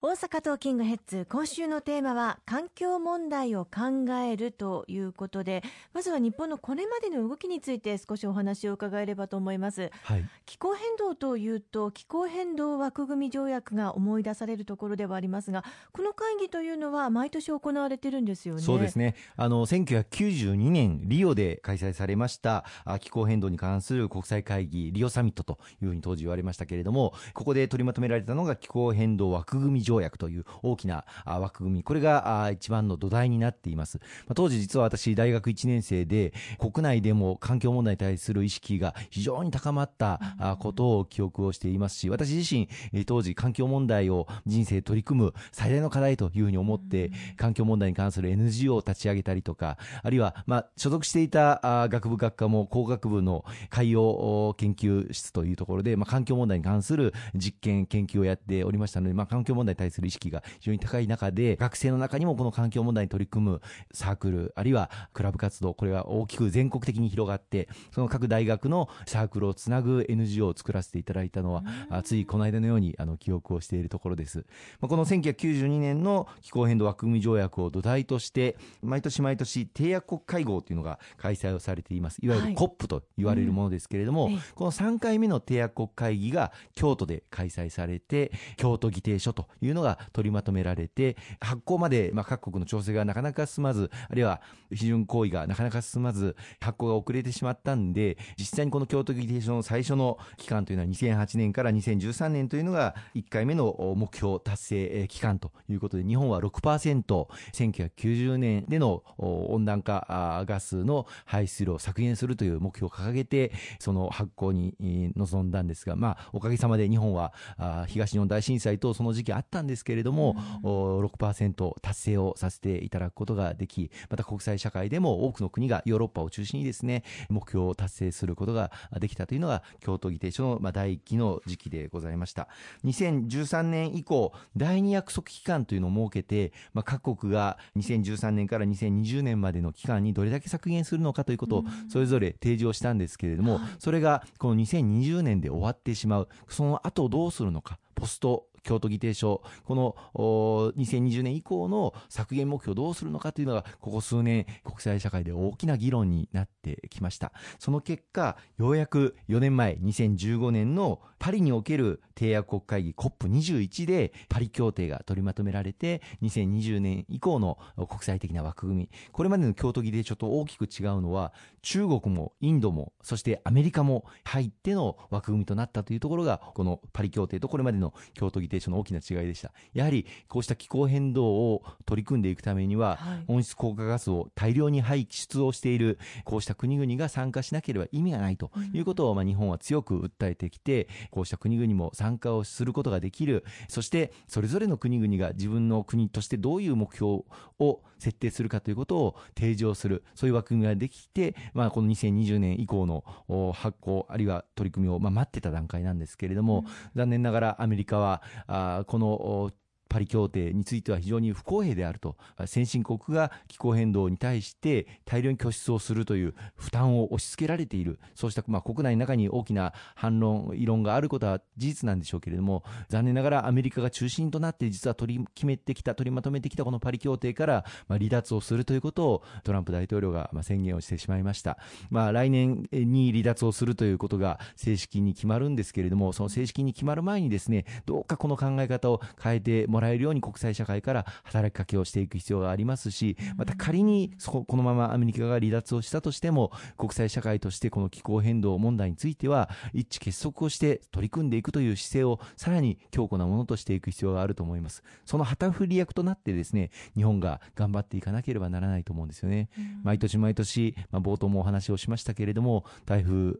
大阪トーキングヘッズ今週のテーマは環境問題を考えるということでまずは日本のこれまでの動きについて少しお話を伺えればと思います、はい、気候変動というと気候変動枠組条約が思い出されるところではありますがこの会議というのは毎年行われてるんですよね。そうですね。あの1992年リオで開催されました気候変動に関する国際会議リオサミットというふうに当時言われましたけれどもここで取りまとめられたのが気候変動枠組条約条約という大きな枠組み、これが一番の土台になっています。当時実は私、大学1年生で、国内でも環境問題に対する意識が非常に高まったことを記憶をしていますし、私自身、当時環境問題を人生取り組む最大の課題というふうに思って、環境問題に関する NGO を立ち上げたりとか、あるいは、まあ、所属していた学部学科も工学部の海洋研究室というところで、まあ、環境問題に関する実験、研究をやっておりましたので、まあ、環境問題対する意識識が非常に高い中で、学生の中にもこの環境問題に取り組むサークル、あるいはクラブ活動、これが大きく全国的に広がって、その各大学のサークルをつなぐ NGO を作らせていただいたのは、ついこの間のようにあの記憶をしているところです。この1992年の気候変動枠組み条約を土台として、毎年毎年締約国会合というのが開催をされています。いわゆる COP と言われるものですけれども、はいうん、この3回目の締約国会議が京都で開催されて、京都議定書といういうのが取りまとめられて、発行まで、まあ、各国の調整がなかなか進まず、あるいは批准行為がなかなか進まず、発行が遅れてしまったんで、実際にこの京都議定書の最初の期間というのは2008年から2013年というのが1回目の目標達成期間ということで、日本は6%、1990年での温暖化ガスの排出量を削減するという目標を掲げて、その発行に臨んだんですが、まあ、おかげさまで日本は東日本大震災とその時期あったんですけれども、6%達成をさせていただくことができ、また国際社会でも多くの国がヨーロッパを中心にですね、目標を達成することができたというのが、京都議定書の第1期の時期でございました。2013年以降、第2約束期間というのを設けて、まあ、各国が2013年から2020年までの期間にどれだけ削減するのかということをそれぞれ提示をしたんですけれども、それがこの2020年で終わってしまう。その後どうするのか。ポスト京都議定書、この2020年以降の削減目標をどうするのかというのが、ここ数年、国際社会で大きな議論になってきました。その結果、ようやく4年前、2015年のパリにおける締約国会議 COP21 でパリ協定が取りまとめられて、2020年以降の国際的な枠組み、これまでの京都議定書と大きく違うのは、中国もインドも、そしてアメリカも入っての枠組みとなったというところが、このパリ協定とこれまでの京都議定書の大きな違いでした。やはりこうした気候変動を取り組んでいくためには、はい、温室効果ガスを大量に排出をしているこうした国々が参加しなければ意味がないということを、まあ、日本は強く訴えてきて、こうした国々も参加をすることができる、そしてそれぞれの国々が自分の国としてどういう目標を設定するかということを提示をする、そういう枠組みができて、まあ、この2020年以降の発行、あるいは取り組みを、まあ、待ってた段階なんですけれども、うん、残念ながらアメリカは、あこのパリ協定については非常に不公平であると、先進国が気候変動に対して大量に拠出をするという負担を押し付けられている、そうしたまあ国内の中に大きな反論、異論があることは事実なんでしょうけれども、残念ながらアメリカが中心となって実は取り決めてきた、取りまとめてきたこのパリ協定からまあ離脱をするということをトランプ大統領がまあ宣言をしてしまいました。まあ、来年に離脱をするということが正式に決まるんですけれども、その正式に決まる前にですね、どうかこの考え方を変えてももらえるように国際社会から働きかけをしていく必要がありますし、また仮にこのままアメリカが離脱をしたとしても、国際社会としてこの気候変動問題については、一致結束をして取り組んでいくという姿勢をさらに強固なものとしていく必要があると思います。その旗振り役となってですね、日本が頑張っていかなければならないと思うんですよね。毎年毎年、まあ、冒頭もお話をしましたけれども、台風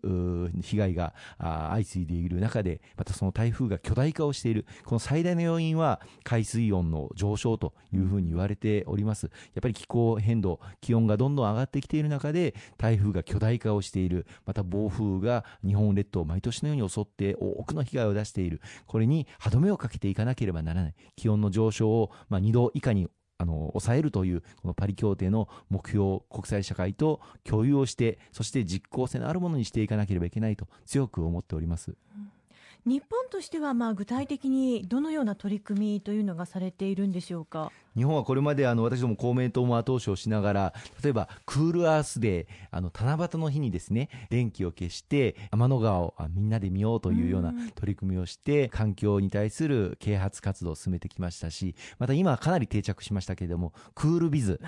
被害が相次いでいる中で、またその台風が巨大化をしている、この最大の要因は海水温の上昇というふうに言われております。やっぱり気候変動、気温がどんどん上がってきている中で、台風が巨大化をしている、また暴風が日本列島を毎年のように襲って多くの被害を出している。これに歯止めをかけていかなければならない。気温の上昇を、まあ、2度以下にあの、抑えるという、このパリ協定の目標を国際社会と共有をして、そして実効性のあるものにしていかなければいけないと強く思っております。うん日本としてはまあ具体的にどのような取り組みというのがされているんでしょうか？日本はこれまであの私ども公明党も後押しをしながら例えばクールアースデーあの七夕の日にですね電気を消して天の川をみんなで見ようというような取り組みをして環境に対する啓発活動を進めてきましたしまた今はかなり定着しましたけれどもクールビズ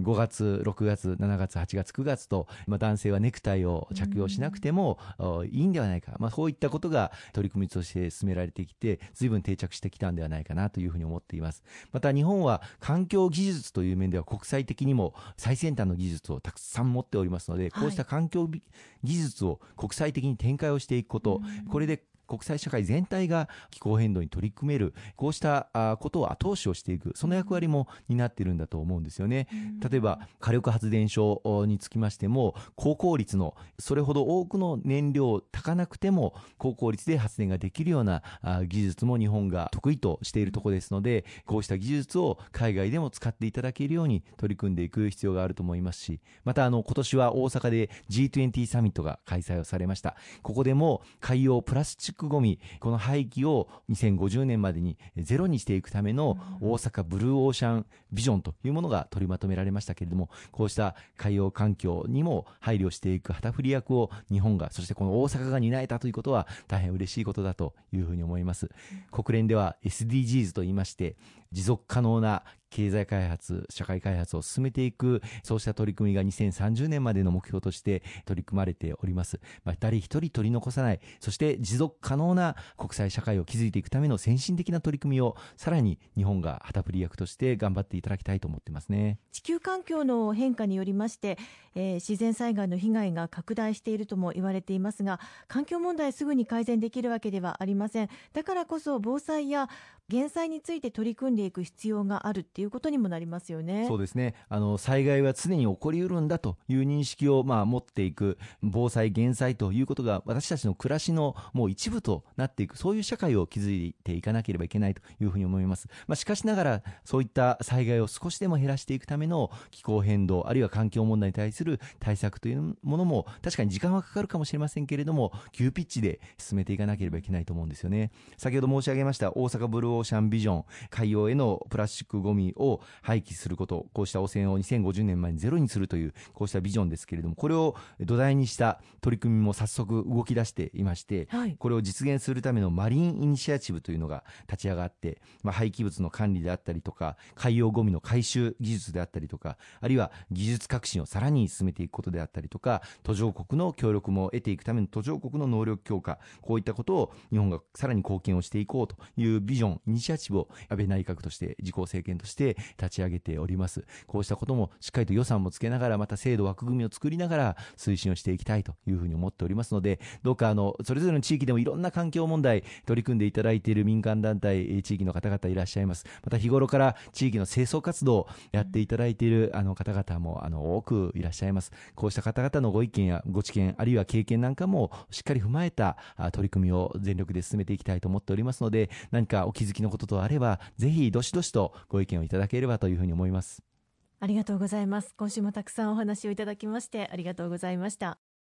5月6月7月8月9月と、まあ、男性はネクタイを着用しなくてもいいんではないか、まあ、そういったことが取り組みとして進められてきて随分定着してきたんではないかなというふうに思っています。また日本は環境技術という面では国際的にも最先端の技術をたくさん持っておりますので、こうした環境技術を国際的に展開をしていくこと、これで国際社会全体が気候変動に取り組める、こうしたことを後押しをしていく、その役割も担っているんだと思うんですよね。例えば、火力発電所につきましても、高効率の、それほど多くの燃料を炊かなくても、高効率で発電ができるような技術も日本が得意としているところですので、こうした技術を海外でも使っていただけるように取り組んでいく必要があると思いますし、また、あの、今年は大阪で G20 サミットが開催をされました。ここでも海洋プラスチッククごみ、この廃棄を2050年までにゼロにしていくための大阪ブルーオーシャンビジョンというものが取りまとめられましたけれども、こうした海洋環境にも配慮していく旗振り役を日本が、そしてこの大阪が担えたということは大変嬉しいことだというふうに思います。国連では SDGs と言いまして、持続可能な経済開発、社会開発を進めていく、そうした取り組みが2030年までの目標として取り組まれております。まあ、誰一人取り残さない、そして持続可能な国際社会を築いていくための先進的な取り組みを、さらに日本が旗振り役として頑張っていただきたいと思ってますね。地球環境の変化によりまして、えー、自然災害の被害が拡大しているとも言われていますが、環境問題すぐに改善できるわけではありません。だからこそ防災や減災について取り組んでいく必要があるっていうことにもなりますよね。そうですね。あの災害は常に起こりうるんだという認識をまあ持っていく防災減災ということが私たちの暮らしのもう一部となっていくそういう社会を築いていかなければいけないというふうに思います。まあしかしながらそういった災害を少しでも減らしていくための気候変動あるいは環境問題に対する対策というものも確かに時間はかかるかもしれませんけれども急ピッチで進めていかなければいけないと思うんですよね。先ほど申し上げました大阪ブルーオーシャンビジョン、海洋へのプラスチックごみを廃棄すること、こうした汚染を2050年前にゼロにするという、こうしたビジョンですけれども、これを土台にした取り組みも早速動き出していまして、はい、これを実現するためのマリンイニシアチブというのが立ち上がって、まあ、廃棄物の管理であったりとか、海洋ごみの回収技術であったりとか、あるいは技術革新をさらに進めていくことであったりとか、途上国の協力も得ていくための途上国の能力強化、こういったことを日本がさらに貢献をしていこうというビジョン、イニシアチブを安倍内閣として、自公政権として立ち上げております。こうしたこともしっかりと予算もつけながら、また制度枠組みを作りながら推進をしていきたいというふうに思っておりますので、どうかあの、それぞれの地域でもいろんな環境問題取り組んでいただいている民間団体、地域の方々いらっしゃいます。また日頃から地域の清掃活動をやっていただいているあの方々もあの多くいらっしゃいます。こうした方々のご意見やご知見、あるいは経験なんかもしっかり踏まえた取り組みを全力で進めていきたいと思っておりますので、何かお気づきのこととあれば、ぜひどしどしとご意見をいただければというふうに思います。ありがとうございます。今週もたくさんお話をいただきましてありがとうございました。